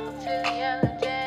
to the other day.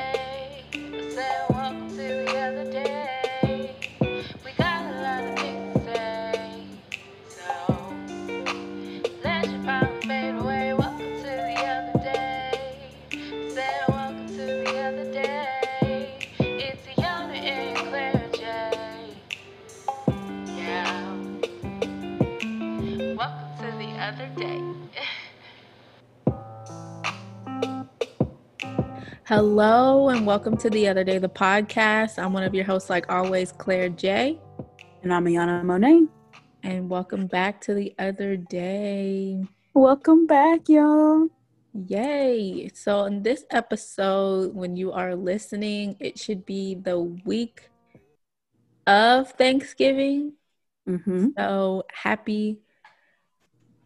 Hello and welcome to the other day, the podcast. I'm one of your hosts, like always, Claire J. And I'm Ayana Monet. And welcome back to the other day. Welcome back, y'all. Yay! So, in this episode, when you are listening, it should be the week of Thanksgiving. Mm-hmm. So, happy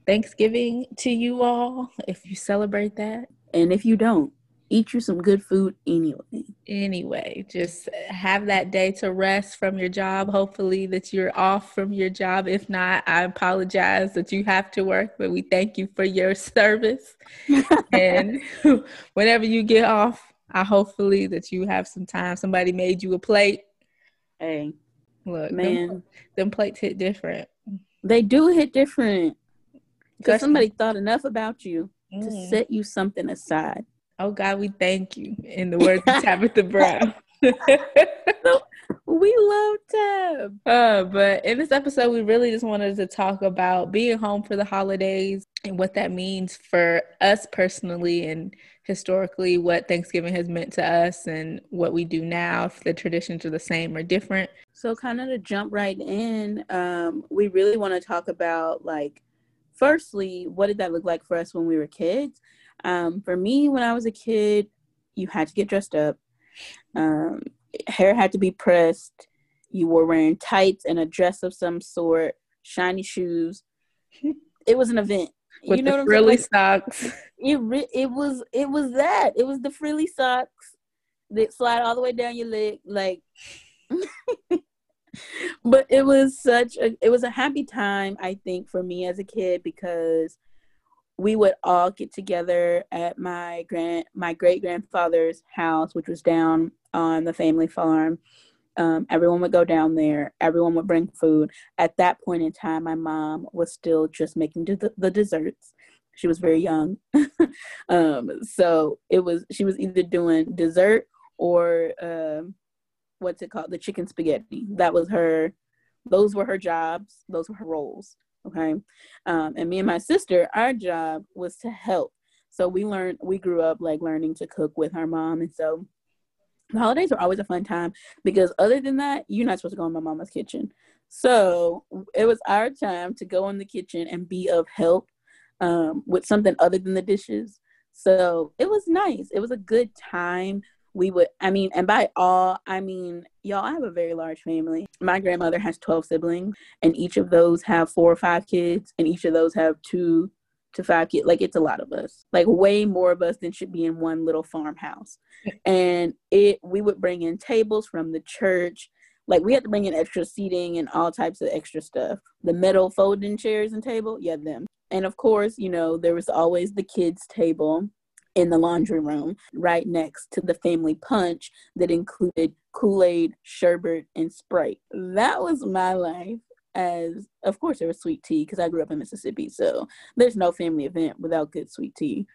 Thanksgiving to you all if you celebrate that. And if you don't, eat you some good food anyway. Anyway, just have that day to rest from your job. Hopefully, that you're off from your job. If not, I apologize that you have to work, but we thank you for your service. and whenever you get off, I hopefully that you have some time. Somebody made you a plate. Hey, Look, man, them, them plates hit different. they do hit different because somebody thought enough about you to Mm. set you something aside. Oh God, we thank you. In the words of Tabitha Brown. We love Tab. Uh, but in this episode, we really just wanted to talk about being home for the holidays and what that means for us personally and historically, what Thanksgiving has meant to us and what we do now, if the traditions are the same or different. So, kind of to jump right in, um, we really want to talk about like, firstly, what did that look like for us when we were kids? Um, for me, when I was a kid, you had to get dressed up. Um, hair had to be pressed. You were wearing tights and a dress of some sort, shiny shoes. It was an event. With you know the frilly socks. it re- it was it was that it was the frilly socks that slide all the way down your leg like but it was such a it was a happy time i think for me as a kid because we would all get together at my grand my great grandfather's house which was down on the family farm. Um, everyone would go down there. Everyone would bring food. At that point in time my mom was still just making the, the desserts. She was very young. Um so it was she was either doing dessert or um what's it called? The chicken spaghetti. That was her those were her jobs. Those were her roles okay um and me and my sister our job was to help so we learned we grew up like learning to cook with our mom and so the holidays are always a fun time because other than that you're not supposed to go in my mama's kitchen so it was our time to go in the kitchen and be of help um, with something other than the dishes. So it was nice. It was a good time. We would, I mean, and by all, I mean, y'all, I have a very large family. My grandmother has 12 siblings, and each of those have four or five kids, and each of those have two to five kids. Like, it's a lot of us, like, way more of us than should be in one little farmhouse. and it, we would bring in tables from the church. Like, we had to bring in extra seating and all types of extra stuff. The metal folding chairs and table, yeah, them. And of course, you know, there was always the kids' table in the laundry room right next to the family punch that included Kool Aid, sherbet, and Sprite. That was my life. As of course, there was sweet tea because I grew up in Mississippi, so there's no family event without good sweet tea.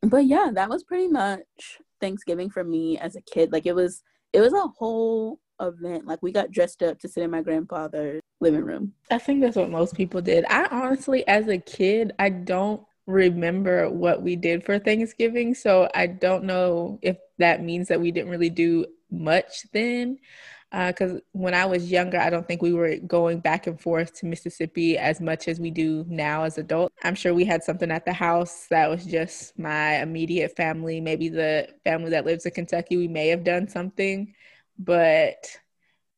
But yeah, that was pretty much Thanksgiving for me as a kid. Like it was, it was a whole event. Like we got dressed up to sit in my grandfather's living room. I think that's what most people did. I honestly, as a kid, I don't remember what we did for Thanksgiving. So I don't know if that means that we didn't really do much then. Uh, because when I was younger, I don't think we were going back and forth to Mississippi as much as we do now as adults. I'm sure we had something at the house that was just my immediate family, maybe the family that lives in Kentucky. We may have done something, but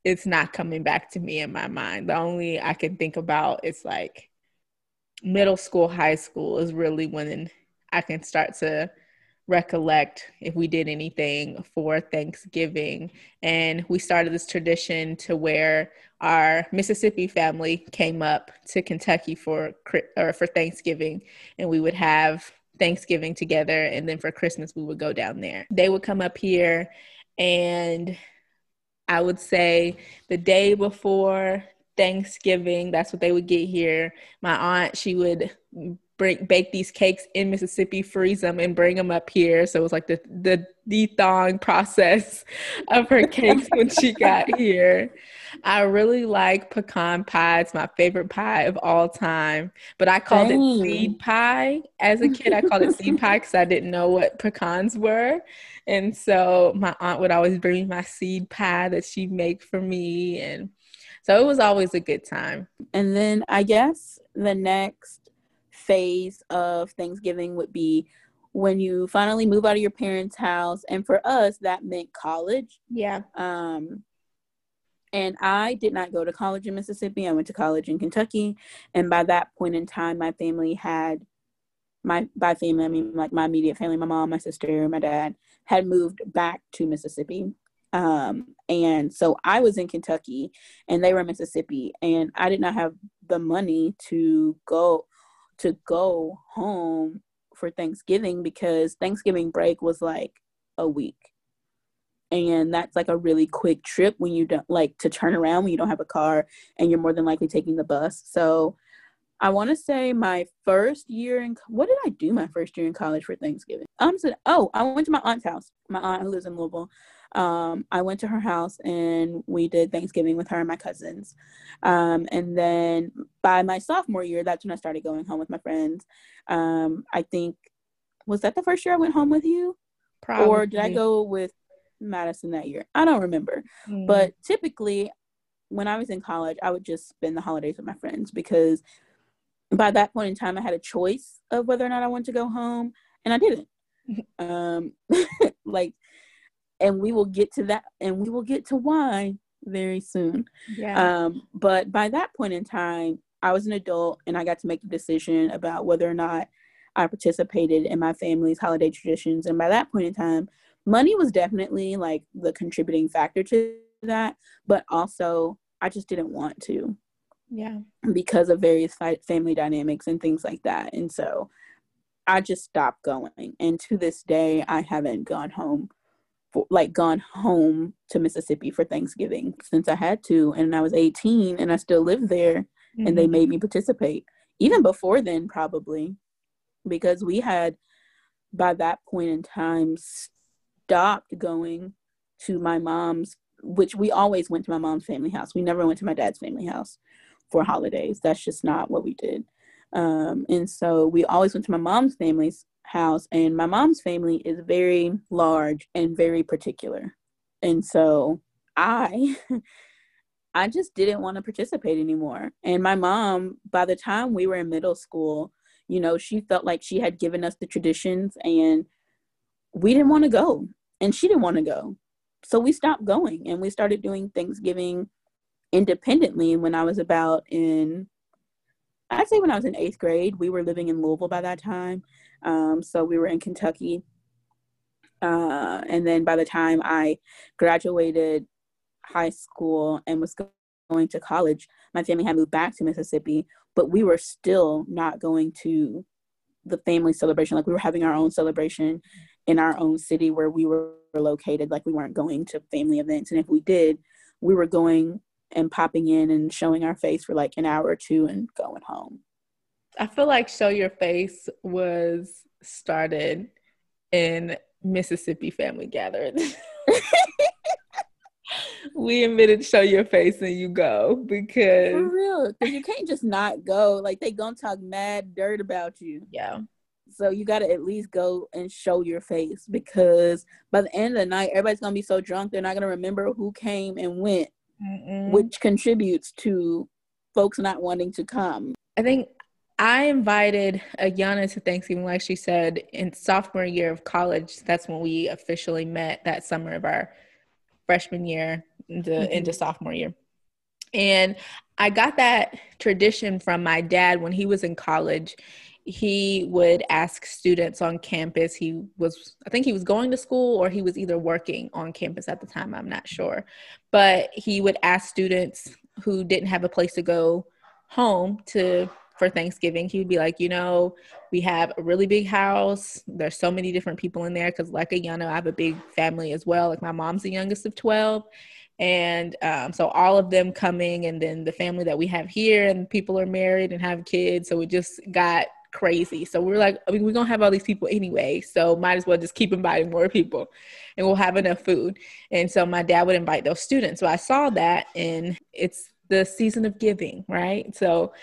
it's not coming back to me in my mind. The only I can think about is like middle school, high school is really when I can start to recollect if we did anything for Thanksgiving. And we started this tradition to where our Mississippi family came up to Kentucky for or for Thanksgiving, and we would have Thanksgiving together. And then for Christmas, we would go down there. They would come up here, and I would say the day before Thanksgiving, that's what they would get here. My aunt, she would bring bake these cakes in Mississippi, freeze them, and bring them up here. So it was like the the de-thawing process of her cakes when she got here. I really like pecan pie. It's my favorite pie of all time. But I called Dang. it seed pie as a kid. I called it seed pie because I didn't know what pecans were. And so my aunt would always bring me my seed pie that she'd make for me. And so it was always a good time. And then I guess the next phase of Thanksgiving would be when you finally move out of your parents' house. And for us, that meant college. Yeah. Um, and I did not go to college in Mississippi. I went to college in Kentucky. And by that point in time, my family had my by family, I mean like my immediate family, my mom, my sister, my dad had moved back to Mississippi. Um, and so I was in Kentucky and they were in Mississippi, and I did not have the money to go to go home for Thanksgiving because Thanksgiving break was like a week. And that's like a really quick trip when you don't like to turn around when you don't have a car and you're more than likely taking the bus. So I want to say my first year in what did I do my first year in college for Thanksgiving? Um, so, oh, I went to my aunt's house. My aunt who lives in Louisville. Um, I went to her house and we did Thanksgiving with her and my cousins. Um, and then by my sophomore year, that's when I started going home with my friends. Um, I think was that the first year I went home with you, Probably. or did I go with Madison that year? I don't remember. Mm. But typically, when I was in college, I would just spend the holidays with my friends because by that point in time, I had a choice of whether or not I wanted to go home, and I didn't. um, like, and we will get to that, and we will get to why very soon. Yeah. Um, but by that point in time, I was an adult, and I got to make the decision about whether or not I participated in my family's holiday traditions. And by that point in time, money was definitely like the contributing factor to that, but also I just didn't want to yeah because of various fi- family dynamics and things like that and so i just stopped going and to this day i haven't gone home for, like gone home to mississippi for thanksgiving since i had to and i was 18 and i still live there mm-hmm. and they mm-hmm. made me participate even before then probably because we had by that point in time stopped going to my mom's which we always went to my mom's family house we never went to my dad's family house for holidays. That's just not what we did. Um, and so we always went to my mom's family's house, and my mom's family is very large and very particular. And so I. I just didn't want to participate anymore. And my mom, by the time we were in middle school, you know, she felt like she had given us the traditions and we didn't want to go. And she didn't want to go. So we stopped going and we started doing Thanksgiving independently when I was about in, I'd say when I was in eighth grade. We were living in Louisville by that time. Um, so we were in Kentucky. Uh, and then by the time I graduated high school and was going to college, my family had moved back to Mississippi, but we were still not going to the family celebration. Like we were having our own celebration in our own city where we were located. Like we weren't going to family events. And if we did, we were going and popping in and showing our face for like an hour or two and going home. I feel like Show Your Face was started in Mississippi Family gatherings. we admitted show your face and you go because for real because you can't just not go like they gonna talk mad dirt about you yeah so you gotta at least go and show your face because by the end of the night everybody's gonna be so drunk they're not gonna remember who came and went Mm-mm. which contributes to folks not wanting to come. I think I invited Ayana to Thanksgiving, like she said, in sophomore year of college. That's when we officially met that summer of our freshman year into, mm-hmm. into sophomore year. And I got that tradition from my dad when he was in college he would ask students on campus he was i think he was going to school or he was either working on campus at the time i'm not sure but he would ask students who didn't have a place to go home to for Thanksgiving. He would be like, you know, we have a really big house. There's so many different people in there because, like Ayana, I have a big family as well. Like my mom's the youngest of twelve, and um, so all of them coming, and then the family that we have here, and people are married and have kids. So it just got crazy. So we're like, I mean, we're gonna have all these people anyway, so might as well just keep inviting more people, and we'll have enough food. And so my dad would invite those students. So I saw that, and it's the season of giving, right? So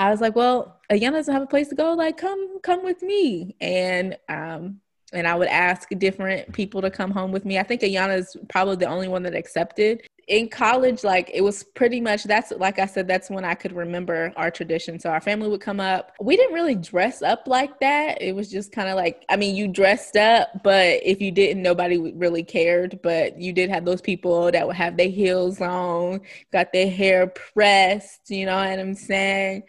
I was like, well, Ayana doesn't have a place to go. Like, come, come with me. And um, and I would ask different people to come home with me. I think Ayana is probably the only one that accepted. In college, like it was pretty much that's like I said, that's when I could remember our tradition. So our family would come up. We didn't really dress up like that. It was just kind of like, I mean, you dressed up, but if you didn't, nobody really cared. But you did have those people that would have their heels on, got their hair pressed, you know what I'm saying?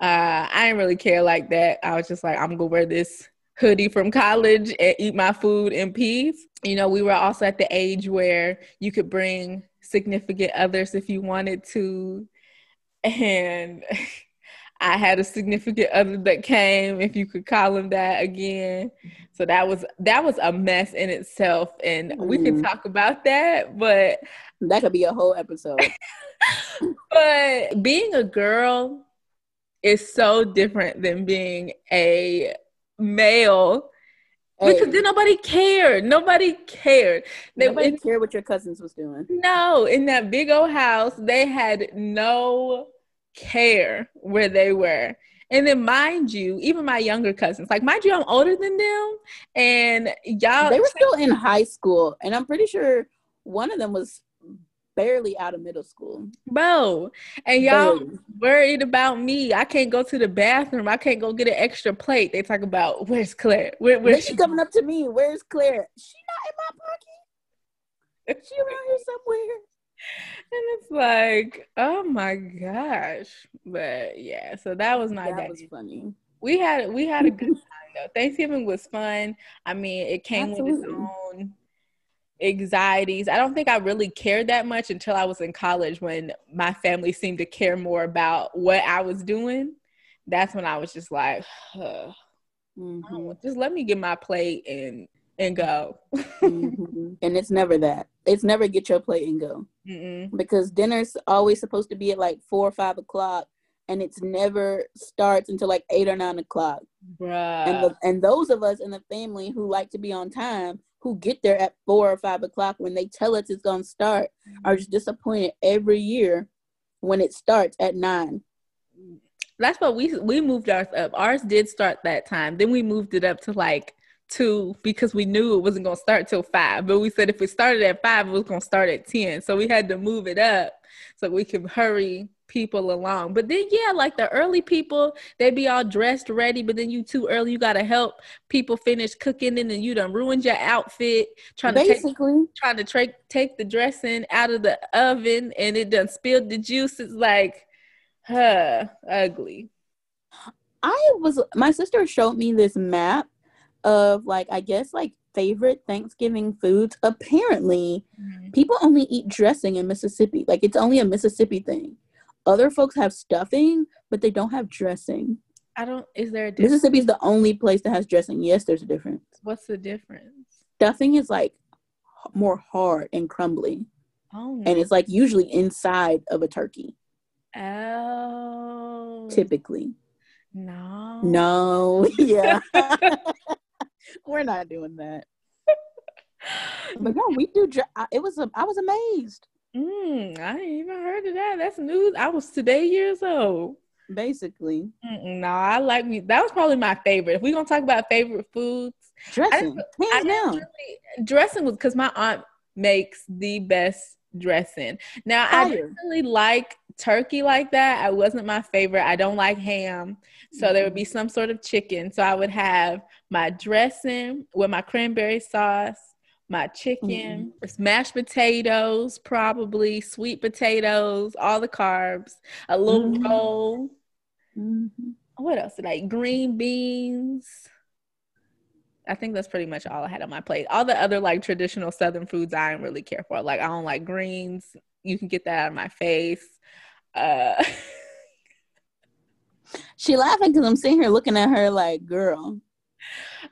Uh, I didn't really care like that. I was just like, I'm gonna wear this hoodie from college and eat my food in peace. You know, we were also at the age where you could bring significant others if you wanted to. And I had a significant other that came, if you could call him that again. So that was that was a mess in itself. And mm. we can talk about that, but that could be a whole episode. but being a girl is so different than being a male hey. because oh. then nobody cared. Nobody cared. They, Nobody they, cared what your cousins was doing. No, in that big old house, they had no care where they were. And then, mind you, even my younger cousins, like, mind you, I'm older than them, and y'all. They were still in high school, and I'm pretty sure one of them was barely out of middle school. Bro, and y'all barely. worried about me. I can't go to the bathroom. I can't go get an extra plate. They talk about where's Claire? Where, where's she coming up to me? Where's Claire? She not in my pocket. She around here somewhere. And it's like, oh my gosh. But yeah, so that was my that day. was funny. We had we had a good time though. Thanksgiving was fun. I mean, it came Absolutely. with its own anxieties. I don't think I really cared that much until I was in college when my family seemed to care more about what I was doing. That's when I was just like, mm-hmm. just let me get my plate and and go. mm-hmm. And it's never that. It's never get your plate and go. Mm-mm. Because dinner's always supposed to be at like four or five o'clock, and it's never starts until like eight or nine o'clock. Bruh. And the, and those of us in the family who like to be on time, who get there at four or five o'clock when they tell us it's gonna start, are just disappointed every year when it starts at nine. That's what we we moved ours up. Ours did start that time. Then we moved it up to like two because we knew it wasn't gonna start till five. But we said if it started at five, it was gonna start at ten. So we had to move it up so we could hurry people along. But then yeah, like the early people, they be all dressed ready, but then you too early, you gotta help people finish cooking and then you done ruined your outfit trying Basically. to take, trying to tra- take the dressing out of the oven and it done spilled the juice. It's like huh ugly. I was my sister showed me this map of like I guess like favorite Thanksgiving foods. Apparently, mm-hmm. people only eat dressing in Mississippi. Like it's only a Mississippi thing. Other folks have stuffing, but they don't have dressing. I don't. Is there a difference? Mississippi is the only place that has dressing. Yes, there's a difference. What's the difference? Stuffing is like more hard and crumbly. Oh. And it's like usually inside of a turkey. Oh. Typically. No. No. Yeah. We're not doing that. but no, we do. It was. A, I was amazed. Mm, I ain't even heard of that. That's news. I was today years old. Basically. Mm-mm, no, I like me. That was probably my favorite. If we're gonna talk about favorite foods, dressing. Hands down. Really, dressing was because my aunt makes the best dressing. Now Fire. I didn't really like turkey like that. I wasn't my favorite. I don't like ham. So mm-hmm. there would be mm-hmm. some sort of chicken. So I would have my dressing with my cranberry sauce my chicken, mm-hmm. mashed potatoes, probably sweet potatoes, all the carbs, a little mm-hmm. roll. Mm-hmm. What else? Like green beans. I think that's pretty much all I had on my plate. All the other like traditional Southern foods I didn't really care for. Like I don't like greens. You can get that out of my face. Uh, She laughing because I'm sitting here looking at her like, girl.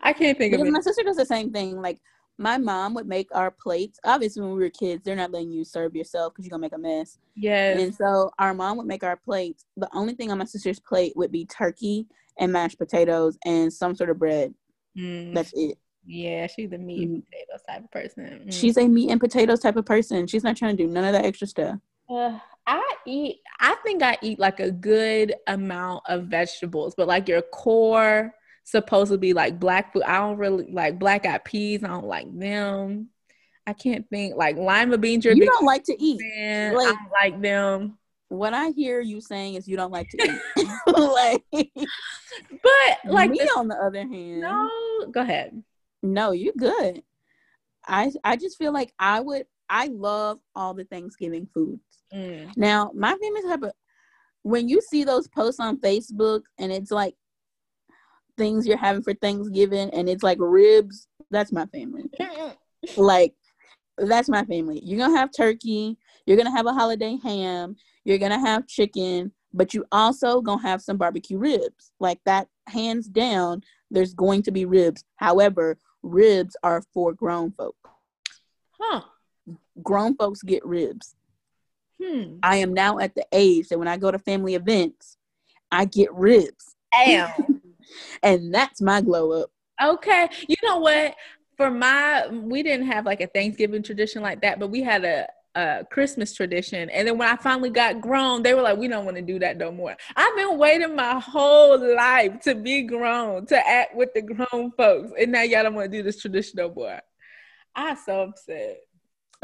I can't think of it. my sister does the same thing. Like my mom would make our plates. Obviously, when we were kids, they're not letting you serve yourself because you're gonna make a mess. Yes. And so our mom would make our plates. The only thing on my sister's plate would be turkey and mashed potatoes and some sort of bread. Mm, That's it. yeah, she's a meat and Mm. potatoes type of person. Mm. She's a meat and potatoes type of person. She's not trying to do none of that extra stuff. Uh, I eat. I think I eat like a good amount of vegetables, but like your core supposed to be like black food. I don't really like black eyed peas. I don't like them. I can't think like lima beans. You're You don't like to eat. fan. I like- don't like them. What I hear you saying is you don't like to eat. like, But like me this- on the other hand, no, go ahead. no, you're good. I I just feel like I would. I love all the Thanksgiving foods. Mm. Now, my family type of when you see those posts on Facebook and it's like things you're having for Thanksgiving and it's like ribs, that's my family. Like that's my family. You're gonna have turkey, you're gonna have a holiday ham, you're gonna have chicken, but you also gonna have some barbecue ribs. Like that hands down, there's going to be ribs. However, ribs are for grown folk. Huh. Grown folks get ribs. Hmm. I am now at the age that when I go to family events, I get ribs. Damn. And that's my glow up. Okay. You know what? For my, we didn't have like a Thanksgiving tradition like that, but we had a, a Christmas tradition. And then when I finally got grown, they were like, we don't want to do that no more. I've been waiting my whole life to be grown, to act with the grown folks. And now y'all don't want to do this tradition no more. I'm so upset.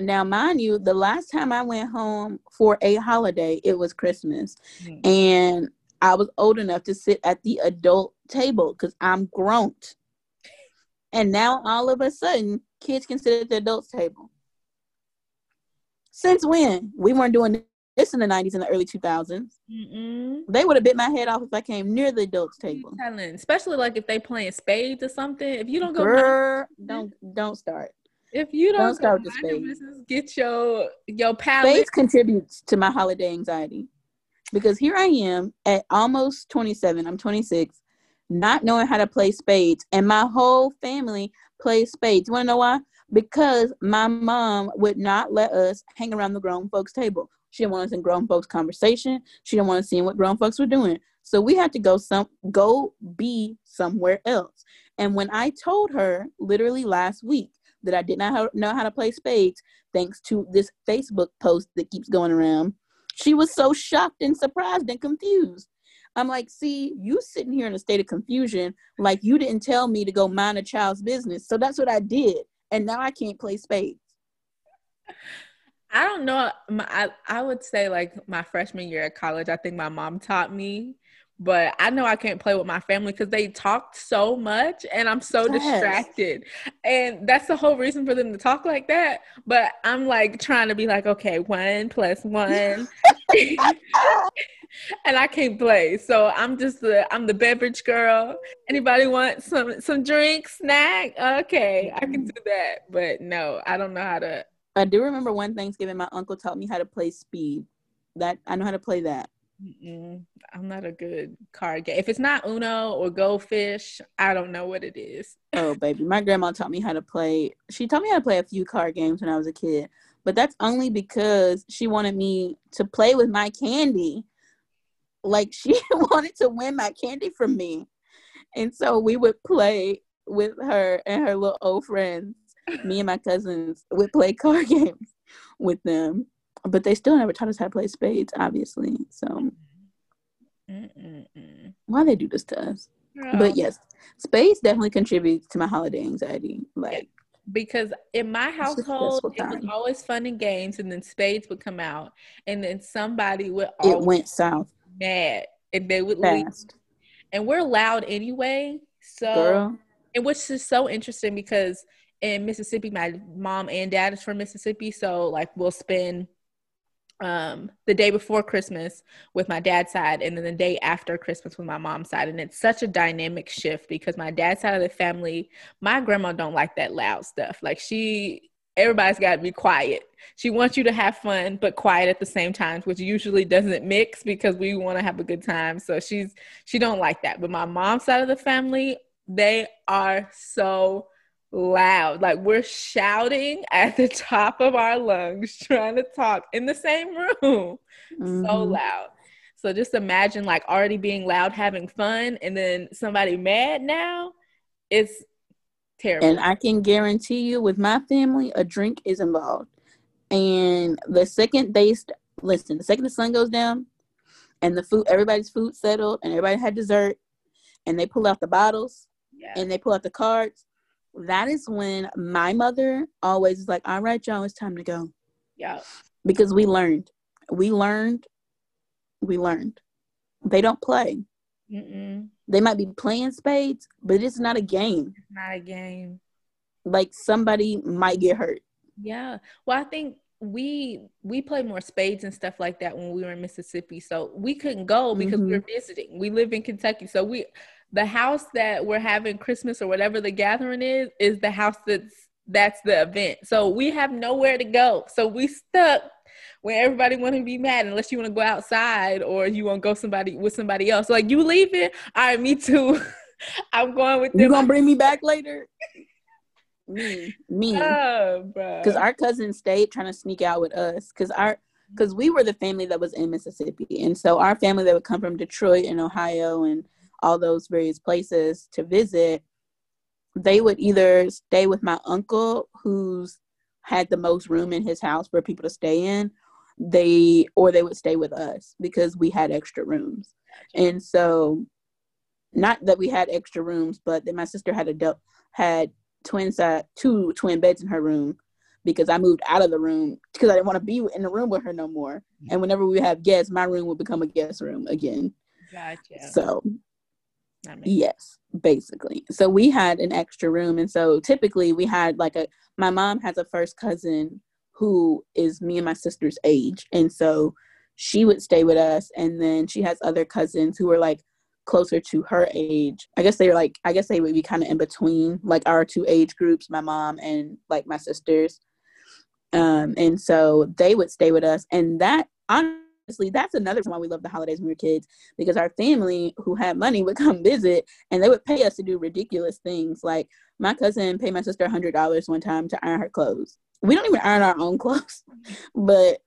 Now, mind you, the last time I went home for a holiday, it was Christmas. Mm. And I was old enough to sit at the adult table because I'm grown. And now all of a sudden, kids can sit at the adults table. Since when? We weren't doing this in the 90s and the early 2000s. Mm-mm. They would have bit my head off if I came near the adults table. Especially like if they playing spades or something. If you don't go, Girl, don't don't start. if you don't, don't start with your spades. get your your pallet. Spades contributes to my holiday anxiety because here I am at almost 27. I'm 26, not knowing how to play spades, and my whole family plays spades. You want to know why? Because my mom would not let us hang around the grown folks' table. She didn't want us in grown folks' conversation. She didn't want us seeing what grown folks were doing. So we had to go some go be somewhere else. And when I told her literally last week that I did not know how to play spades, thanks to this Facebook post that keeps going around, she was so shocked and surprised and confused. I'm like, see, you sitting here in a state of confusion, like you didn't tell me to go mind a child's business. So that's what I did. And now I can't play spades. I don't know. My, I I would say like my freshman year at college. I think my mom taught me, but I know I can't play with my family because they talked so much, and I'm so Yes. distracted. And that's the whole reason for them to talk like that. But I'm like trying to be like, okay, one plus one, and I can't play. So I'm just the I'm the beverage girl. Anybody want some some drink, snack? Okay, I can do that. But no, I don't know how to. I do remember one Thanksgiving, my uncle taught me how to play speed. That I know how to play that. Mm-mm, I'm not a good card game. If it's not Uno or Goldfish, I don't know what it is. Oh, baby. My grandma taught me how to play. She taught me how to play a few card games when I was a kid, but that's only because she wanted me to play with my candy. Like, she wanted to win my candy from me. And so we would play with her and her little old friends. Me and my cousins would play card games with them, but they still never taught us how to play spades, obviously. So, Mm-mm-mm. why they do this to us? Girl, But yes, spades definitely contributes to my holiday anxiety. Like, because in my household, it was always fun and games, and then spades would come out, and then somebody would it went south mad, and they would leave. And we're loud anyway, so Girl, and which is so interesting because in Mississippi, my mom and dad is from Mississippi, so like we'll spend um the day before Christmas with my dad's side and then the day after Christmas with my mom's side and it's such a dynamic shift because my dad's side of the family my grandma don't like that loud stuff like she everybody's got to be quiet. She wants you to have fun but quiet at the same time, which usually doesn't mix because we want to have a good time. So she's she don't like that. But my mom's side of the family, they are so loud. Like we're shouting at the top of our lungs trying to talk in the same room. Mhm. So loud. So just imagine like already being loud having fun and then somebody mad now. It's terrible. And I can guarantee you, with my family, a drink is involved. And the second they st- listen, the second the sun goes down, and the food, everybody's food settled, and everybody had dessert, and they pull out the bottles yeah. and they pull out the cards. That is when my mother always is like, "All right, y'all, it's time to go," yeah. because we learned, we learned, we learned. They don't play. Mm-mm. They might be playing spades, but it's not a game. It's not a game. Like somebody might get hurt. Yeah. Well, I think we we play more spades and stuff like that when we were in Mississippi. So we couldn't go because we Mhm. were visiting. We live in Kentucky. So we the house that we're having Christmas or whatever the gathering is is the house that's that's the event. So we have nowhere to go. So we stuck when everybody want to be mad unless you want to go outside or you want to go somebody with somebody else. Like you leaving? All right, me too. I'm going with You gonna bring me back later? me, me. Oh, bro. Because our cousin stayed trying to sneak out with us. Because our, because we were the family that was in Mississippi, and so our family that would come from Detroit and Ohio and all those various places to visit, they would either stay with my uncle, who's had the most room in his house for people to stay in, they or they would stay with us because we had extra rooms, and so not that we had extra rooms, but that my sister had a du- had twin side two twin beds in her room because I moved out of the room because I didn't want to be in the room with her no more. And whenever we have guests, my room would become a guest room again. Gotcha. So yes, basically. So we had an extra room, and so typically we had like a. My mom has a first cousin who is me and my sister's age, and so she would stay with us, and then she has other cousins who are like closer to her age. I guess they're like I guess they would be kind of in between like our two age groups, my mom and like my sisters. Um, and so they would stay with us, and that honestly, that's another reason why we love the holidays when we were kids because our family who had money would come visit, and they would pay us to do ridiculous things. Like my cousin paid my sister hundred dollars one time to iron her clothes. We don't even iron our own clothes, but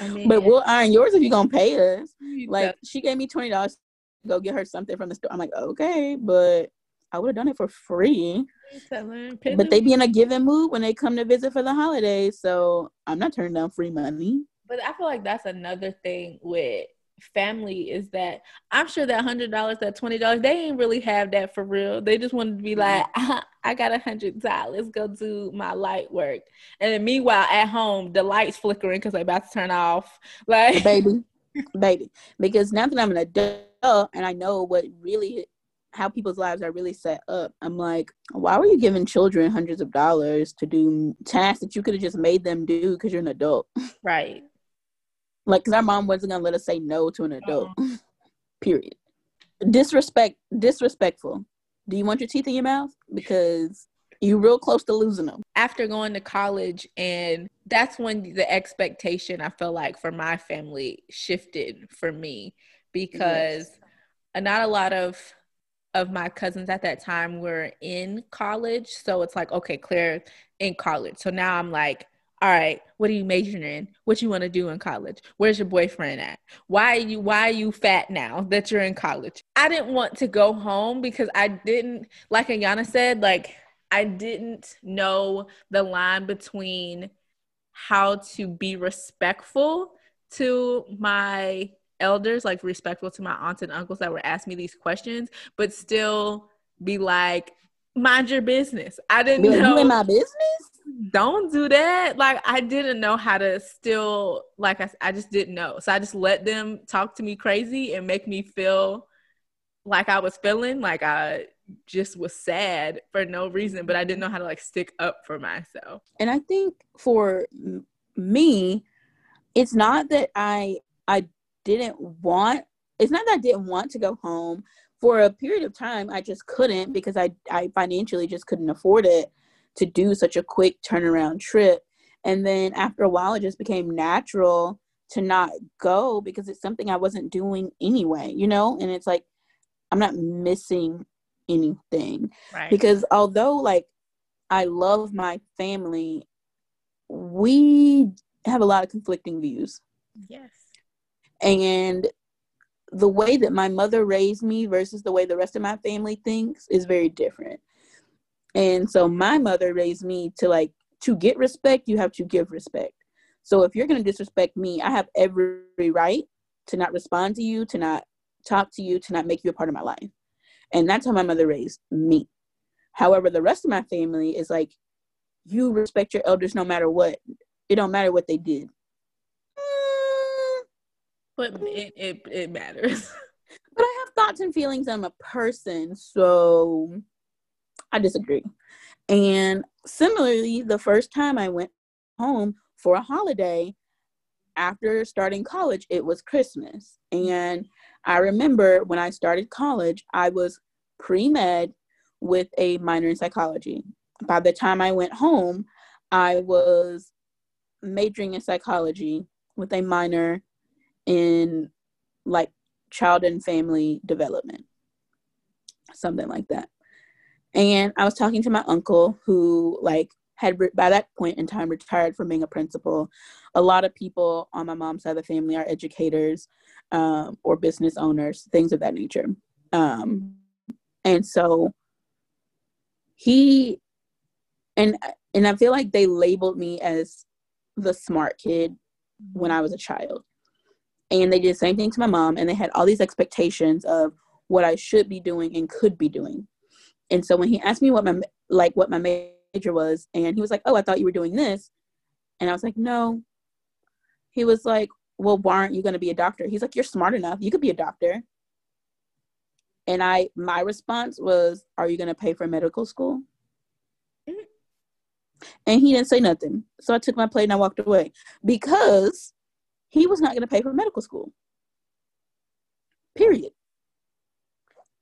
I mean, but we'll iron yours if you're gonna pay us. Like she gave me twenty dollars to go get her something from the store. I'm like, okay, but I would have done it for free. tell her, pay But they be in a giving mood when they come to visit for the holidays, so I'm not turning down free money. But I feel like that's another thing with family is that I'm sure that hundred dollars, that twenty dollars, they ain't really have that for real. They just wanted to be mm-hmm. like, ah, I got a hundred dollars, go do my light work. And then meanwhile, at home, the lights flickering because they about to turn off. Like, baby, baby. Because now that I'm an adult and I know what really how people's lives are really set up, I'm like, why were you giving children hundreds of dollars to do tasks that you could have just made them do because you're an adult? right. Like, because our mom wasn't gonna let us say no to an adult. Mm-hmm. Period. Disrespect, disrespectful. Do you want your teeth in your mouth? Because you real close to losing them. after going to college and that's when the expectation i feel like for my family shifted for me because not a lot of of my cousins at that time were in college so it's like okay claire in college so now i'm like all right what are you majoring in what you want to do in college where's your boyfriend at why are you why are you fat now that you're in college i didn't want to go home because i didn't like ayana said like I didn't know the line between how to be respectful to my elders, like respectful to my aunts and uncles that were asking me these questions, but still be like, mind your business. I didn't Be know. you in my business? Don't do that. Like I didn't know how to still like I, I just didn't know. So I just let them talk to me crazy and make me feel like I was feeling like I just was sad for no reason, but I didn't know how to like stick up for myself. and i think for me it's not that i i didn't want it's not that i didn't want to go home for a period of time i just couldn't because i i financially just couldn't afford it to do such a quick turnaround trip. And then after a while, it just became natural to not go because it's something I wasn't doing anyway, you know? And it's like, I'm not missing anything. Right. Because although, like, I love my family, we have a lot of conflicting views. yes. And the way that my mother raised me versus the way the rest of my family thinks is very different. And so my mother raised me to like to get respect, you have to give respect. So if you're going to disrespect me, I have every right to not respond to you, to not talk to you, to not make you a part of my life. And that's how my mother raised me. However, the rest of my family is like, you respect your elders no matter what. It don't matter what they did. Mm, But it, it, it matters. but I have thoughts and feelings. I'm a person, so I disagree. And similarly, the first time I went home for a holiday after starting college, it was Christmas. And I remember when I started college, I was pre med with a minor in psychology. By the time I went home, I was majoring in psychology with a minor in like child and family development, something like that. And I was talking to my uncle who, like, had by that point in time retired from being a principal. A lot of people on my mom's side of the family are educators um, or business owners, things of that nature. Um, and so he and and I feel like they labeled me as the smart kid when I was a child. And they did the same thing to my mom, and they had all these expectations of what I should be doing and could be doing. And so when he asked me what my like what my major was, and he was like, "Oh, I thought you were doing this," and I was like, "No." He was like, "Well, why aren't you going to be a doctor?" He's like, "You're smart enough. You could be a doctor." And I, my response was, "Are you going to pay for medical school?" And he didn't say nothing. So I took my plate and I walked away because he was not going to pay for medical school. Period.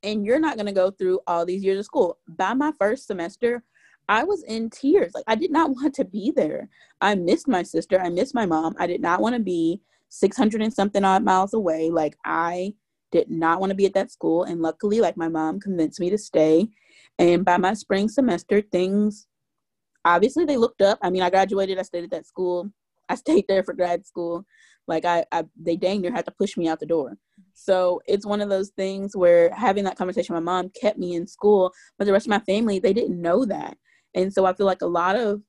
And you're not going to go through all these years of school. By my first semester, I was in tears. Like I did not want to be there. I missed my sister. I missed my mom. I did not want to be 600 and something odd miles away. Like I did not want to be at that school. And luckily, like my mom convinced me to stay. And by my spring semester, things obviously they looked up. I mean, I graduated. I stayed at that school. I stayed there for grad school. Like I, I they dang near had to push me out the door. So it's one of those things where having that conversation with my mom kept me in school, but the rest of my family they didn't know that. And so I feel like a lot of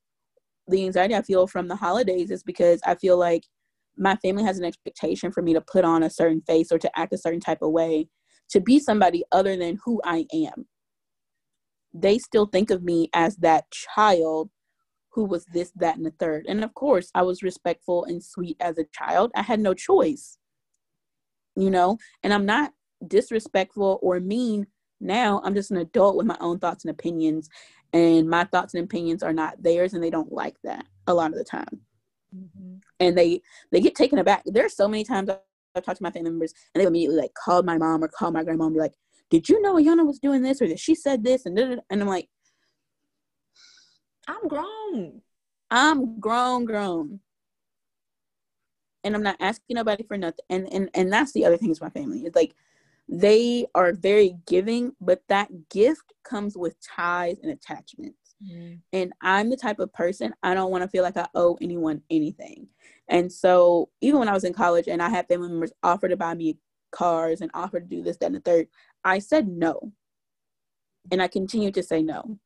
the anxiety I feel from the holidays is because I feel like my family has an expectation for me to put on a certain face or to act a certain type of way to be somebody other than who I am. They still think of me as that child who was this, that, and the third. And of course, I was respectful and sweet as a child. I had no choice, you know, and I'm not disrespectful or mean now. I'm just an adult with my own thoughts and opinions, and my thoughts and opinions are not theirs, and they don't like that a lot of the time. Mhm. And they they get taken aback. There's so many times I've talked to my family members, and they immediately like call my mom or call my grandma and be like, "Did you know Ayana was doing this, or that she said this?" And da-da-da." and I'm like, I'm grown. I'm grown, grown. And I'm not asking nobody for nothing. And and and that's the other thing is my family. It's like they are very giving, but that gift comes with ties and attachments. Mm-hmm. And I'm the type of person I don't want to feel like I owe anyone anything. And so even when I was in college and I had family members offer to buy me cars and offer to do this, that, and the third, I said no. And I continued to say no.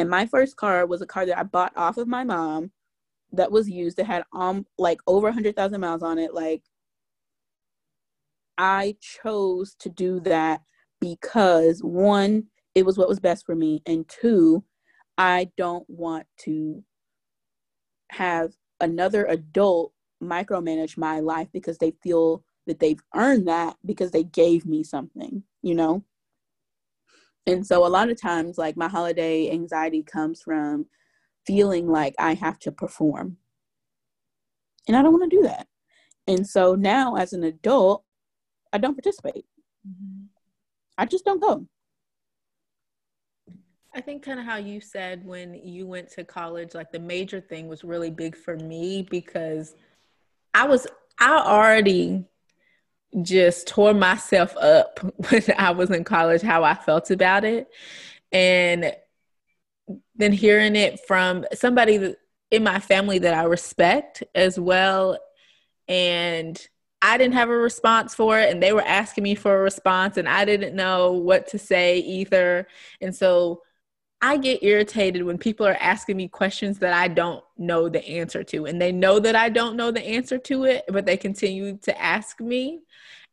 And my first car was a car that I bought off of my mom that was used that had um like over 100,000 miles on it like I chose to do that because one it was what was best for me and two I don't want to have another adult micromanage my life because they feel that they've earned that because they gave me something, you know? And so a lot of times, like my holiday anxiety comes from feeling like I have to perform. And I don't want to do that. And so now, as an adult, I don't participate. Mhm. I just don't go. I think kind of how you said when you went to college, like the major thing was really big for me because I was, I already just tore myself up when I was in college, how I felt about it. And then hearing it from somebody in my family that I respect as well. And I didn't have a response for it, and they were asking me for a response, and I didn't know what to say either. And so I get irritated when people are asking me questions that I don't know the answer to, and they know that I don't know the answer to it, but they continue to ask me.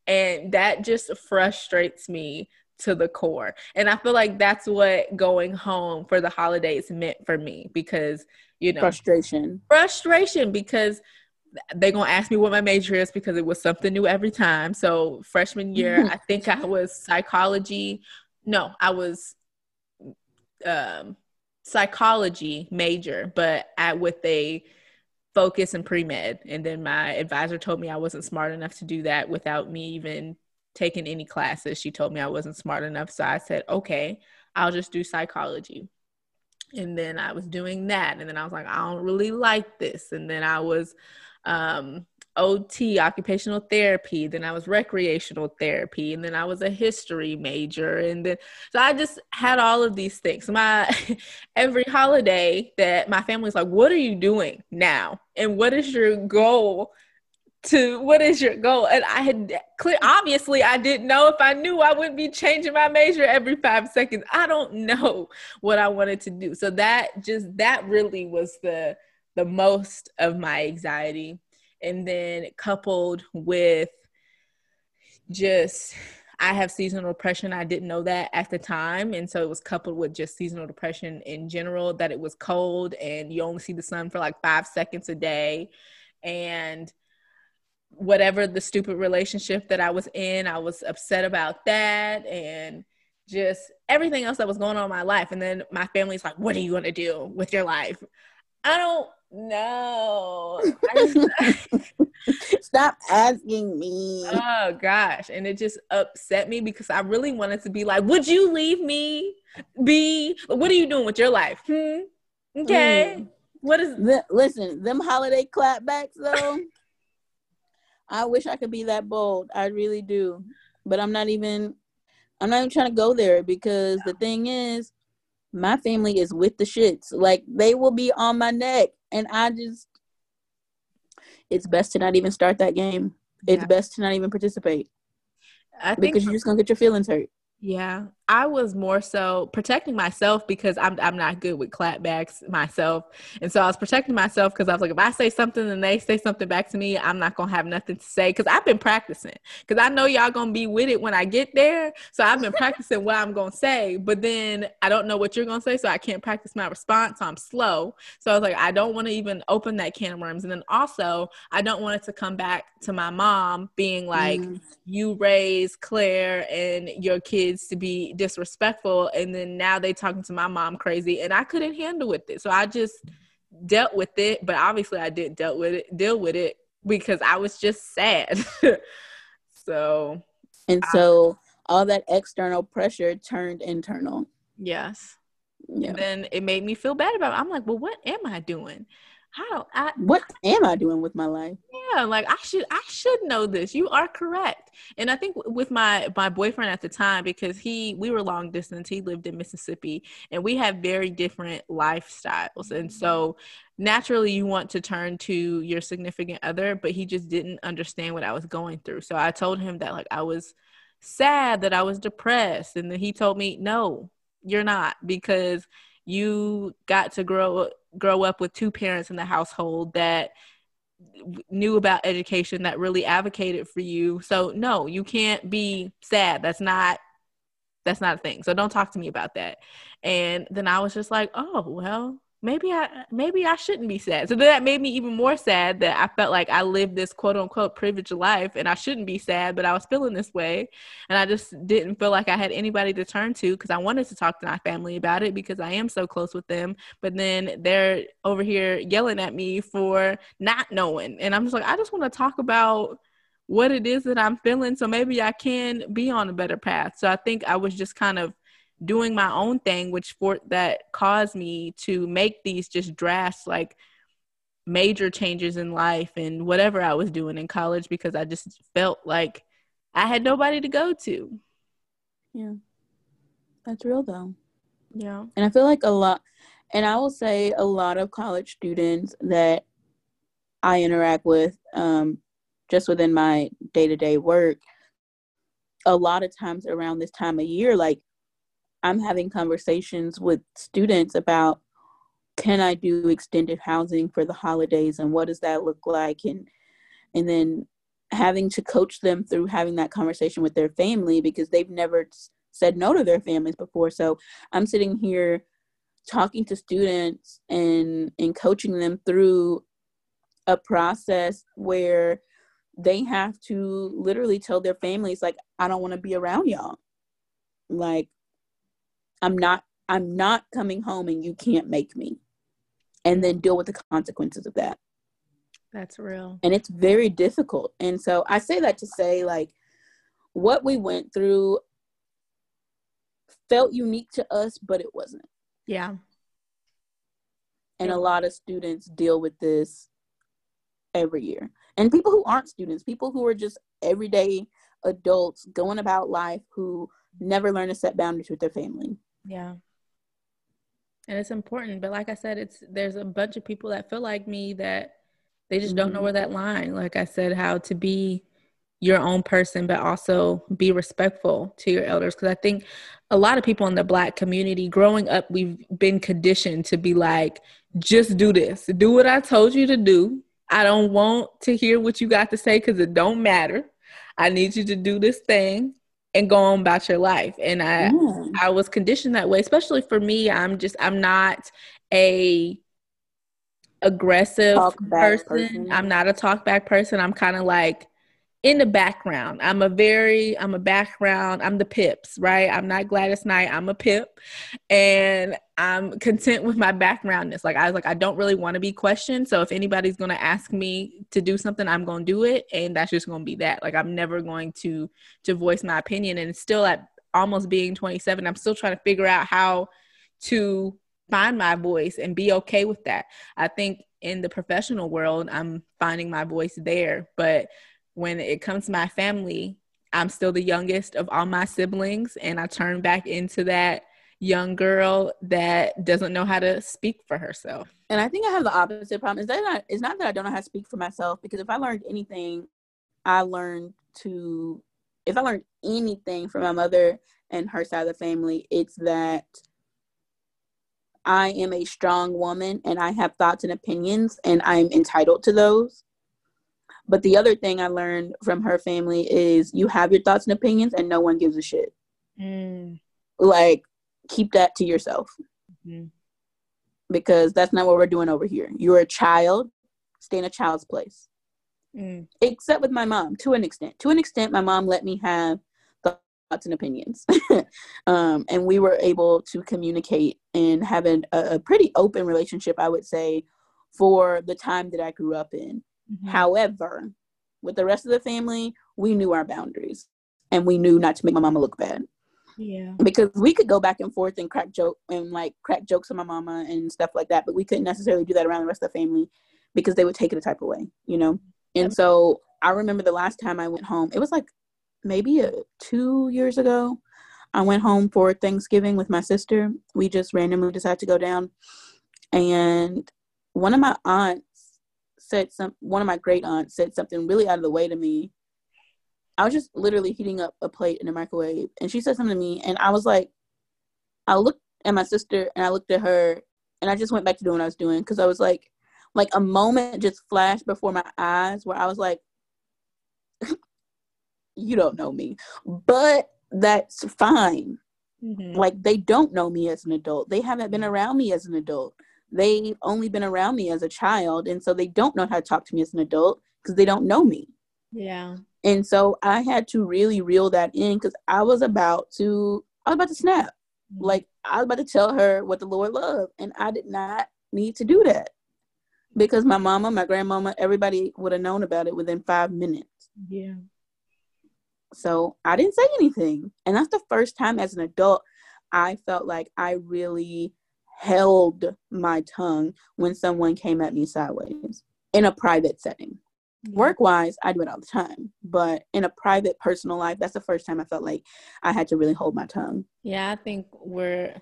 And that just frustrates me to the core. And I feel like that's what going home for the holidays meant for me because, you know, Frustration. frustration because they're gonna ask me what my major is because it was something new every time. So freshman year, I think I was psychology. No, I was um, psychology major, but at with a focus in pre med. And then my advisor told me I wasn't smart enough to do that without me even taking any classes. She told me I wasn't smart enough, so I said, okay, I'll just do psychology and then I was doing that, and then I was like, I don't really like this, and then I was um, OT, occupational therapy, then I was recreational therapy, and then I was a history major, and then so I just had all of these things. My every holiday that my family's like, "What are you doing now?" and "What is your goal?" to what is your goal and i had clear obviously i didn't know if i knew i wouldn't be changing my major every five seconds i don't know what i wanted to do so that just that really was the the most of my anxiety and then coupled with just I have seasonal depression. I didn't know that at the time. And so it was coupled with just seasonal depression in general, that it was cold and you only see the sun for like five seconds a day. And whatever the stupid relationship that I was in, I was upset about that and just everything else that was going on in my life. And then my family's like, What are you going to do with your life? I don't know. Stop asking me. Oh gosh. And it just upset me because I really wanted to be like, Would you leave me be? What are you doing with your life? Hmm? Okay. Mm. What is the, listen, them holiday clapbacks though? I wish I could be that bold. I really do. But I'm not even I'm not even trying to go there because the thing is my family is with the shits. Like they will be on my neck and I just it's best to not even start that game. It's yeah. best to not even participate. I think because you're just gonna get your feelings hurt. Yeah, I was more so protecting myself because I'm I'm not good with clapbacks myself, and so I was protecting myself because I was like, if I say something and they say something back to me, I'm not gonna have nothing to say because I've been practicing because I know y'all gonna be with it when I get there, so I've been practicing what I'm gonna say, but then I don't know what you're gonna say, so I can't practice my response. So I'm slow, so I was like, I don't want to even open that can of worms, and then also I don't want it to come back to my mom being like, mm. you raised Claire and your kids to be disrespectful and then now they talking to my mom crazy and I couldn't handle with it. So I just dealt with it, but obviously I didn't dealt with it deal with it because I was just sad. so and so I, all that external pressure turned internal. Yes. Yeah. And then it made me feel bad about it. I'm like, well, what am I doing? How I what am I doing with my life? Yeah, like I should I should know this. You are correct. And I think with my my boyfriend at the time because he we were long distance. He lived in Mississippi and we have very different lifestyles. And so mm-hmm. naturally you want to turn to your significant other, but he just didn't understand what I was going through. So I told him that like I was sad that I was depressed and then he told me, "No, you're not because you got to grow grow up with two parents in the household that knew about education that really advocated for you. So no you can't be sad. That's not that's not a thing. So don't talk to me about that. And then i was just like oh well maybe I uh, maybe I shouldn't be sad. So that made me even more sad that I felt like I lived this quote unquote privileged life and I shouldn't be sad, but I was feeling this way. And I just didn't feel like I had anybody to turn to because I wanted to talk to my family about it because I am so close with them. But then they're over here yelling at me for not knowing. And I'm just like, I just want to talk about what it is that I'm feeling so maybe I can be on a better path. So I think I was just kind of doing my own thing, which for that caused me to make these just drafts like major changes in life and whatever I was doing in college because I just felt like I had nobody to go to. Yeah. That's real though. Yeah. And I feel like a lot, and I will say a lot of college students that I interact with um, just within my day to day work, a lot of times around this time of year, like I'm having conversations with students about can I do extended housing for the holidays and what does that look like and and then having to coach them through having that conversation with their family because they've never said no to their families before. So I'm sitting here talking to students and and coaching them through a process where they have to literally tell their families like I don't want to be around y'all. Like I'm not I'm not coming home and you can't make me. And then deal with the consequences of that. That's real. And it's very difficult. And so I say that to say like what we went through felt unique to us, but it wasn't. Yeah. And Yeah. a lot of students deal with this every year. And people who aren't students, people who are just everyday adults going about life who never learn to set boundaries with their family. Yeah. And it's important, but like I said, it's there's a bunch of people that feel like me that they just don't know Mhm. where that line. Like I said, how to be your own person, but also be respectful to your elders. Because I think a lot of people in the Black community, growing up, we've been conditioned to be like, just do this, do what I told you to do. I don't want to hear what you got to say because it don't matter. I need you to do this thing and go on about your life. And I, Yeah. I was conditioned that way, especially for me. I'm just, I'm not a aggressive person. person. I'm not a talk back person. I'm kind of like in the background. I'm a very, I'm a background. I'm the pips, right? I'm not Gladys Knight. I'm a pip. And I'm content with my backgroundness. Like I was like, I don't really want to be questioned. So if anybody's to ask me to do something, I'm to do it. And that's just to be that. Like I'm never going to, to voice my opinion. And still at almost being 27, I'm still trying to figure out how to find my voice and be okay with that. I think in the professional world, I'm finding my voice there. But when it comes to my family, I'm still the youngest of all my siblings. And I turn back into that young girl that doesn't know how to speak for herself. And I think I have the opposite problem. Is that not, it's not that I don't know how to speak for myself because if I learned anything, I learned to if I learned anything from my mother and her side of the family, it's that I am a strong woman and I have thoughts and opinions and I'm entitled to those. But the other thing I learned from her family is you have your thoughts and opinions and no one gives a shit. Mm, Like keep that to yourself mhm. because that's not what we're doing over here. You're a child, stay in a child's place. Mm, except with my mom to an extent to an extent my mom let me have thoughts and opinions um, and we were able to communicate and have an, a, a pretty open relationship i would say for the time that i grew up in mhm. however with the rest of the family we knew our boundaries and we knew not to make my mama look bad Yeah. because we could go back and forth and crack joke and like crack jokes on my mama and stuff like that, but we couldn't necessarily do that around the rest of the family because they would take it a type of way, you know. And so I remember the last time I went home, it was like maybe a, two years ago. I went home for Thanksgiving with my sister. We just randomly decided to go down, and one of my aunts said some. One of my great aunts said something really out of the way to me. I was just literally heating up a plate in the microwave, and she said something to me, and I was like, I looked at my sister and I looked at her, and I just went back to doing what I was doing because I was like, like a moment just flashed before my eyes where I was like, you don't know me, but that's fine. Mhm. Like they don't know me as an adult. They haven't been around me as an adult. They've only been around me as a child, and so they don't know how to talk to me as an adult because they don't know me. Yeah. And so I had to really reel that in because I was about to, I was about to snap. Mm-hmm. Like I was about to tell her what the Lord loved, and I did not need to do that because my mama, my grandmama, everybody would have known about it within five minutes. Yeah. So I didn't say anything, and that's the first time as an adult I felt like I really held my tongue when someone came at me sideways in a private setting. Work wise, I do it all the time, but in a private, personal life, that's the first time I felt like I had to really hold my tongue. Yeah, I think we're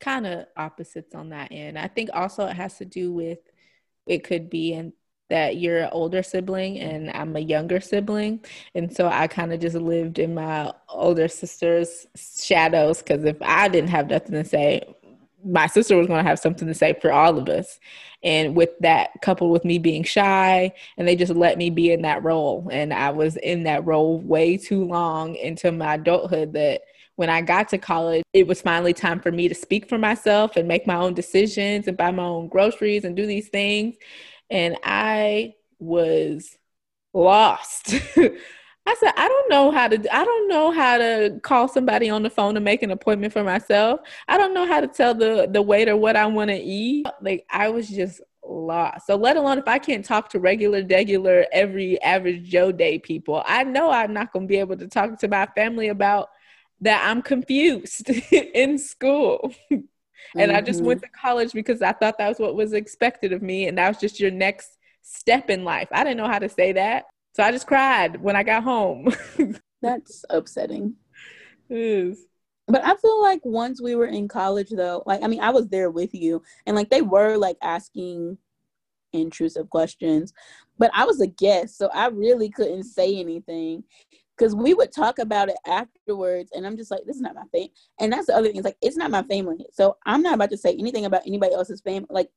kind of opposites on that end. I think also it has to do with it could be in that you're an older sibling and I'm a younger sibling. And so I kind of just lived in my older sister's shadows because if I didn't have nothing to say, my sister was going to have something to say for all of us. And with that, coupled with me being shy, and they just let me be in that role. And I was in that role way too long into my adulthood that when I got to college, it was finally time for me to speak for myself and make my own decisions and buy my own groceries and do these things. And I was lost. I said, I don't know how to, I don't know how to call somebody on the phone to make an appointment for myself. I don't know how to tell the, the waiter what I want to eat. Like I was just lost. So let alone if I can't talk to regular, regular, every average Joe day people, I know I'm not going to be able to talk to my family about that I'm confused in school. and mm-hmm. I just went mm-hmm. to college because I thought that was what was expected of me. And that was just your next step in life. I didn't know how to say that. So I just cried when I got home. That's upsetting. It is. But I feel like once we were in college though, like I mean I was there with you and like they were like asking intrusive questions, but I was a guest, so I really couldn't say anything because we would talk about it afterwards and i'm just like this is not my thing and that's the other thing it's like it's not my family so i'm not about to say anything about anybody else's family like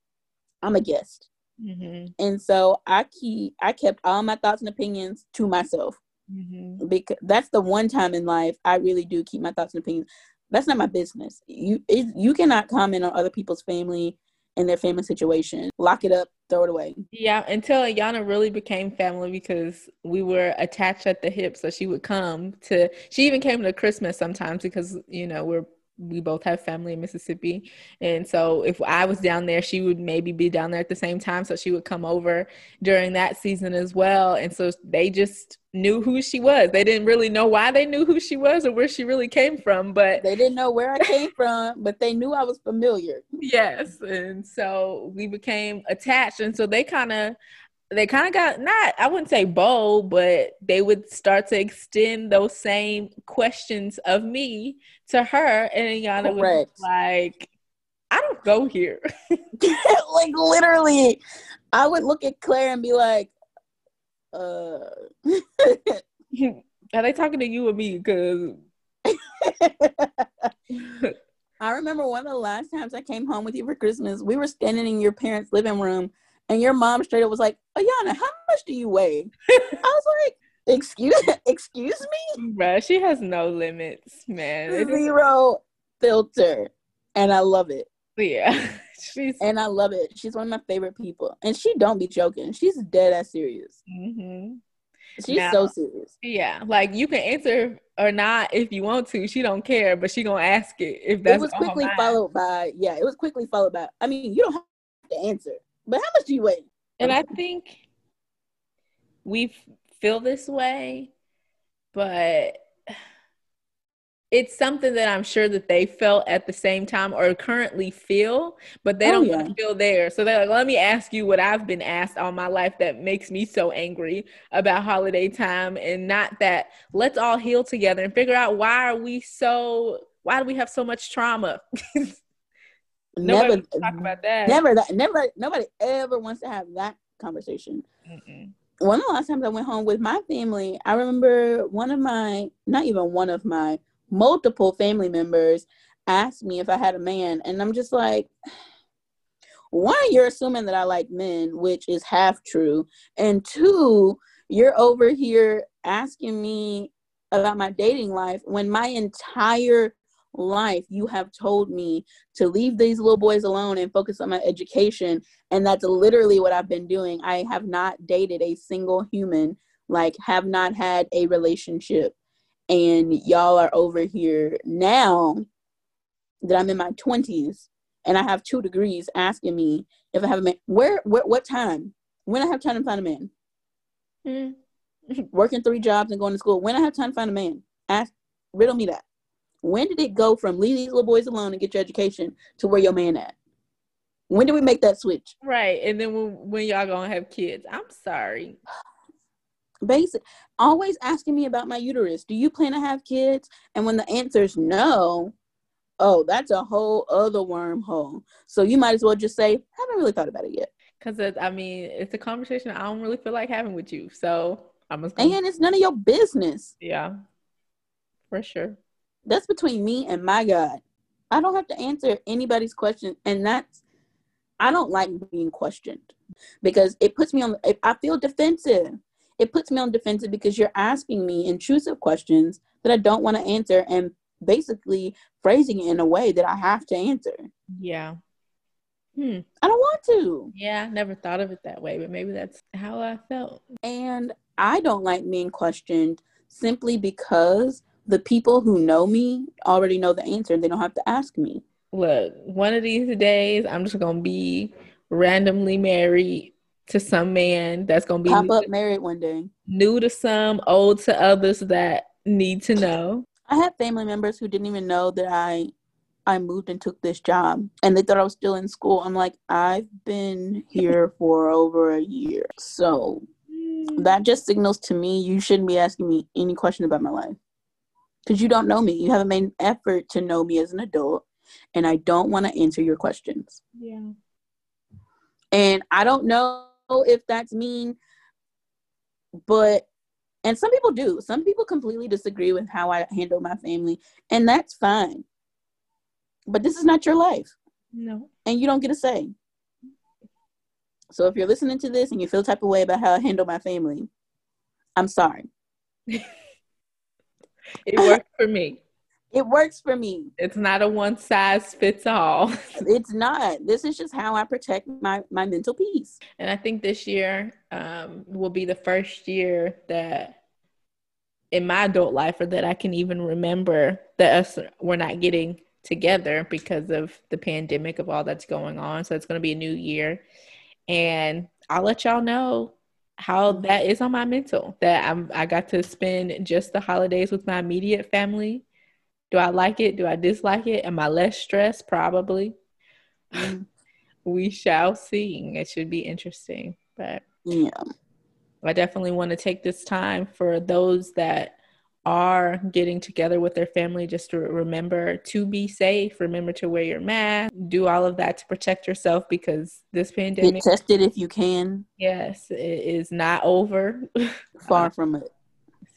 i'm a guest Mm-hmm. And so I keep I kept all my thoughts and opinions to myself mm-hmm. because that's the one time in life I really do keep my thoughts and opinions. That's not my business. You it, you cannot comment on other people's family and their family situation. Lock it up, throw it away. Yeah, until Ayana really became family because we were attached at the hip. So she would come to. She even came to Christmas sometimes because you know we're we both have family in Mississippi. And so if I was down there, she would maybe be down there at the same time. So she would come over during that season as well. And so they just knew who she was. They didn't really know why they knew who she was or where she really came from, but they didn't know where I came from, but they knew I was familiar. Yes. And so we became attached. And so they kind of they kind of got not I wouldn't say bold, but they would start to extend those same questions of me to her, and Yana was like, "I don't go here." like literally, I would look at Claire and be like, "Uh." Are they talking to you or me? Because I remember one of the last times I came home with you for Christmas, we were standing in your parents' living room and your mom straight up was like, Ayana, how much do you weigh? I was like, excuse excuse me? Bruh, she has no limits, man. Zero filter. And I love it. Yeah. She's and I love it. She's one of my favorite people. And she don't be joking. She's dead ass serious. Mm-hmm. She's now, so serious. Yeah, like you can answer or not if you want to. She don't care, but she gonna ask it if that's. It was quickly followed by yeah. It was quickly followed by. I mean, you don't have to answer. But how much do you weigh? And I think we feel this way, but it's something that I'm sure that they felt at the same time or currently feel, but they oh, don't yeah. want to feel there. So they're like, let me ask you what I've been asked all my life that makes me so angry about holiday time and not that let's all heal together and figure out why are we so why do we have so much trauma? Nobody never talk about that. Never that. Never. Nobody ever wants to have that conversation. Mm-mm. One of the last times I went home with my family, I remember one of my, not even one of my, multiple family members asked me if I had a man, and I'm just like, one, you're assuming that I like men, which is half true, and two, you're over here asking me about my dating life when my entire life you have told me to leave these little boys alone and focus on my education. And that's literally what i've been doing. I have not dated a single human like have not had a relationship. And y'all are over here now that i'm in my 20s and i have two degrees asking me if i have a man where, where what time? When i have time to find a man? Mm. working three jobs and going to school. When i have time to find a man? Ask riddle me that When did it go from leave these little boys alone and get your education to where your man at? When did we make that switch? Right. And then when, when y'all gonna have kids, I'm sorry. Basic. Always asking me about my uterus. Do you plan to have kids? And when the answer is no, oh, that's a whole other wormhole. So you might as well just say, I haven't really thought about it yet. Because I mean, it's a conversation I don't really feel like having with you. So I'm just and it's none of your business. Yeah, for sure. That's between me and my God. I don't have to answer anybody's question, and that's I don't like being questioned because it puts me on. I feel defensive. It puts me on defensive because you're asking me intrusive questions that I don't want to answer, and basically phrasing it in a way that I have to answer. Yeah. Hmm. I don't want to. Yeah, I never thought of it that way, but maybe that's how I felt. And I don't like being questioned simply because the people who know me already know the answer and they don't have to ask me. Look, one of these days I'm just gonna be randomly married to some man that's gonna be pop up married one day. New to some, old to others that need to know. I had family members who didn't even know that I I moved and took this job and they thought I was still in school. I'm like, I've been here for over a year. So that just signals to me you shouldn't be asking me any question about my life. Because you don't know me. You haven't made an effort to know me as an adult. And I don't want to answer your questions. Yeah. And I don't know if that's mean, but and some people do. Some people completely disagree with how I handle my family, and that's fine. But this is not your life. No. And you don't get a say. So if you're listening to this and you feel type of way about how I handle my family, I'm sorry. it works for me. It works for me. It's not a one size fits all. it's not. This is just how I protect my my mental peace. And I think this year um, will be the first year that in my adult life or that I can even remember that us we're not getting together because of the pandemic of all that's going on. So it's going to be a new year. And I'll let y'all know how that is on my mental that I'm I got to spend just the holidays with my immediate family. Do I like it? Do I dislike it? Am I less stressed? Probably. Mm. we shall see. It should be interesting. But yeah. I definitely want to take this time for those that are getting together with their family just to remember to be safe remember to wear your mask do all of that to protect yourself because this pandemic get tested if you can. Yes it is not over. Far from it.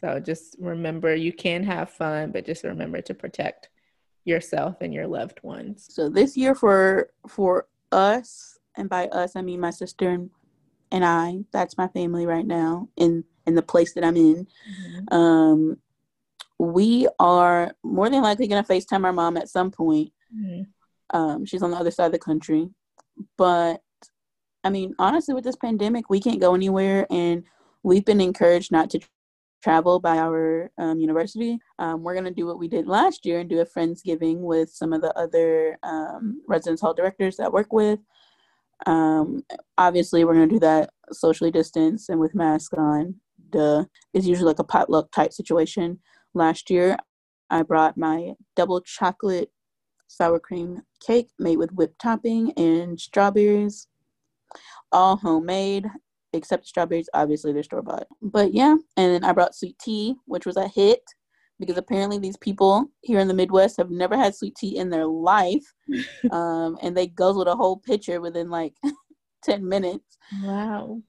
So just remember you can have fun but just remember to protect yourself and your loved ones. So this year for for us and by us i mean my sister and, and i that's my family right now in in the place that i'm in. Mm-hmm. um we are more than likely going to FaceTime our mom at some point. Mm-hmm. Um, she's on the other side of the country. But I mean, honestly, with this pandemic, we can't go anywhere, and we've been encouraged not to travel by our um, university. Um, we're going to do what we did last year and do a Friendsgiving with some of the other um, residence hall directors that work with. Um, obviously, we're going to do that socially distanced and with masks on. Duh. It's usually like a potluck type situation. Last year, I brought my double chocolate sour cream cake made with whipped topping and strawberries, all homemade, except strawberries. Obviously, they're store bought. But yeah, and then I brought sweet tea, which was a hit because apparently these people here in the Midwest have never had sweet tea in their life, um, and they guzzled a whole pitcher within like ten minutes. Wow.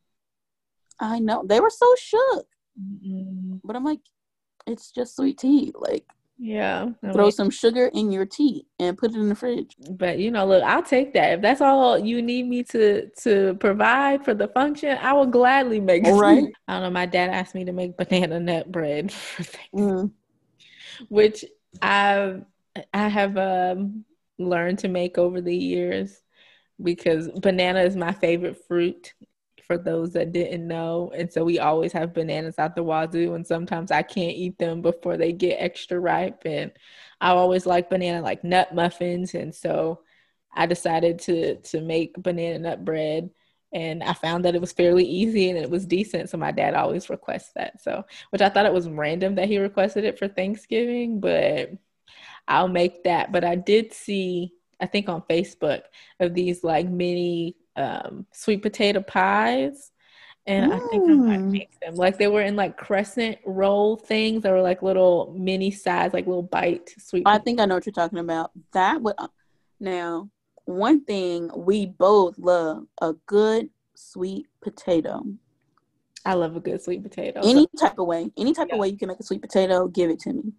I know they were so shook, mm-hmm. but I'm like, it's just sweet tea. Like, yeah, I throw mean, some sugar in your tea and put it in the fridge. But you know, look, I'll take that. If that's all you need me to to provide for the function, I will gladly make it. Right. I don't know. My dad asked me to make banana nut bread for mm. which I've I have um, learned to make over the years because banana is my favorite fruit for those that didn't know. And so we always have bananas out the wazoo, and sometimes I can't eat them before they get extra ripe. And I always like banana like nut muffins, and so I decided to to make banana nut bread. And I found that it was fairly easy and it was decent. So my dad always requests that. So, which I thought it was random that he requested it for Thanksgiving, but I'll make that. But I did see, I think on Facebook, of these like mini um, sweet potato pies. And I think I might Mm. make them. Like they were in like crescent roll things. They were like little mini size, like little bite sweet. I think I know what you're talking about. That would now one thing we both love a good sweet potato. I love a good sweet potato. Any type of way, any type Yeah. of way you can make a sweet potato, give it to me.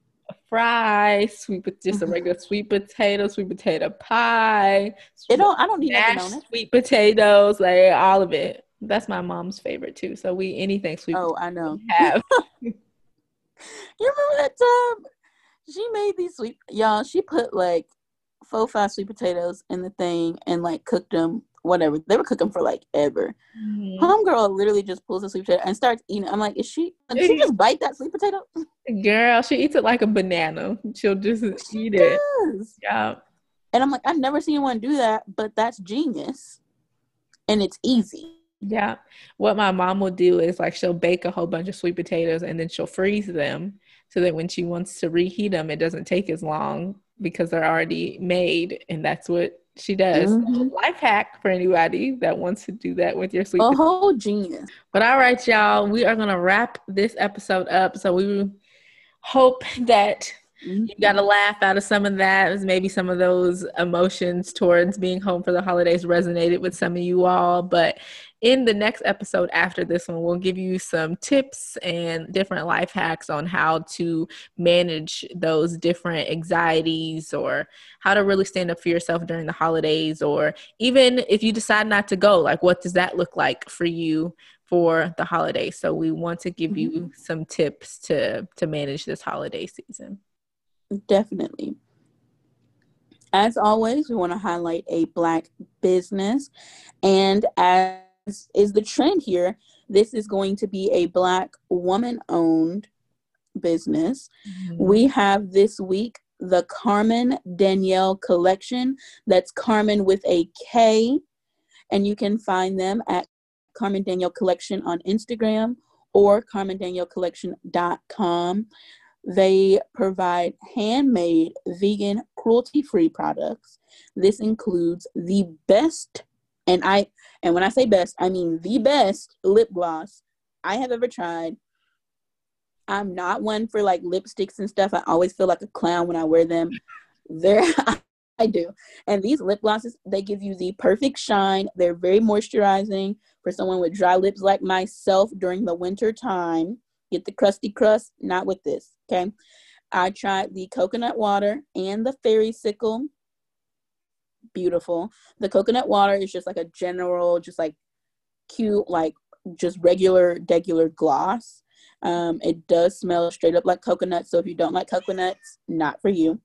Fry, sweet, just a Mhm. regular sweet potato, sweet potato pie. It don't. I don't need mashed sweet potatoes, like all of it. That's my mom's favorite too. So we anything sweet Oh, I know. have. You remember that time she made these sweet y'all? She put like four, five sweet potatoes in the thing and like cooked them. Whatever they were cooking for like ever. Mhm. Homegirl literally just pulls a sweet potato and starts eating. I'm like, is she? Did she just bite that sweet potato? Girl, she eats it like a banana. She'll just eat it. Yeah. And I'm like, I've never seen anyone do that, but that's genius, and it's easy. Yeah. What my mom will do is like she'll bake a whole bunch of sweet potatoes and then she'll freeze them so that when she wants to reheat them, it doesn't take as long because they're already made. And that's what she does. Mhm. life hack for anybody that wants to do that with your sleep. A whole genius. But all right, y'all, we are going to wrap this episode up. So we hope that you got a laugh out of some of that. Maybe some of those emotions towards being home for the holidays resonated with some of you all. But in the next episode after this one, we'll give you some tips and different life hacks on how to manage those different anxieties or how to really stand up for yourself during the holidays. Or even if you decide not to go, like what does that look like for you? for the holiday? so we want to give you mm-hmm. some tips to to manage this holiday season Definitely. As always, we want to highlight a black business. And as is the trend here, this is going to be a black woman owned business. Mm-hmm. We have this week the Karmen Danielle collection. That's Carmen with a K. And you can find them at Karmen Danielle Collection on Instagram or karmendaniellecollection.com. They provide handmade, vegan, cruelty free products. This includes the best, and I and when I say best, I mean the best lip gloss I have ever tried. I'm not one for like lipsticks and stuff. I always feel like a clown when I wear them. They're I do. And these lip glosses, they give you the perfect shine. They're very moisturizing for someone with dry lips like myself during the winter time. Get the crusty crust, not with this. Okay. I tried the coconut water and the fairy sickle. Beautiful. The coconut water is just like a general, just like cute, like just regular, regular gloss. Um, it does smell straight up like coconut. So if you don't like coconuts, not for you.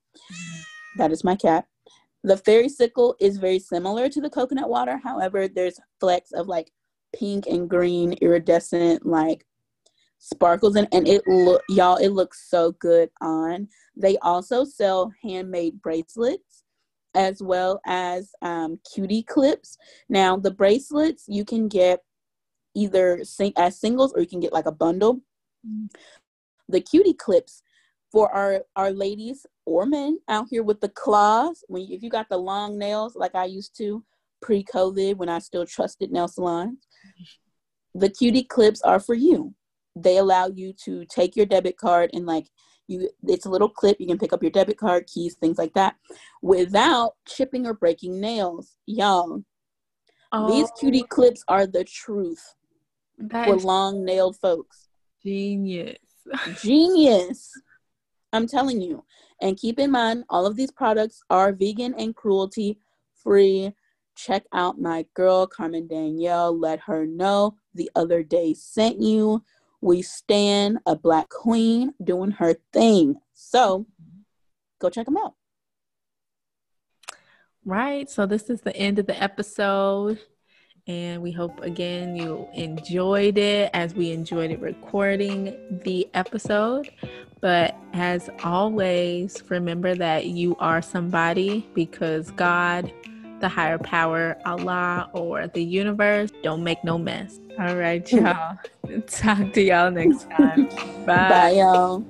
That is my cat. The fairy sickle is very similar to the coconut water. However, there's flecks of like pink and green iridescent like sparkles and, and it look y'all it looks so good on they also sell handmade bracelets as well as um, cutie clips. Now the bracelets you can get either sing- as singles or you can get like a bundle. The cutie clips for our our ladies or men out here with the claws when you, if you got the long nails like i used to pre-covid when i still trusted nail salons the cutie clips are for you. They allow you to take your debit card and like you it's a little clip you can pick up your debit card keys things like that without chipping or breaking nails. Y'all these oh. cutie clips are the truth that for long nailed folks. Genius. Genius. I'm telling you. And keep in mind all of these products are vegan and cruelty free. Check out my girl karmen danielle. Let her know the other day sent you we stand a black queen doing her thing so go check them out Right. So this is the end of the episode. And we hope again you enjoyed it as we enjoyed it recording the episode. But as always, remember that you are somebody because God, the higher power, Allah, or the universe don't make no mess. All right, y'all. Talk to y'all next time. bye y'all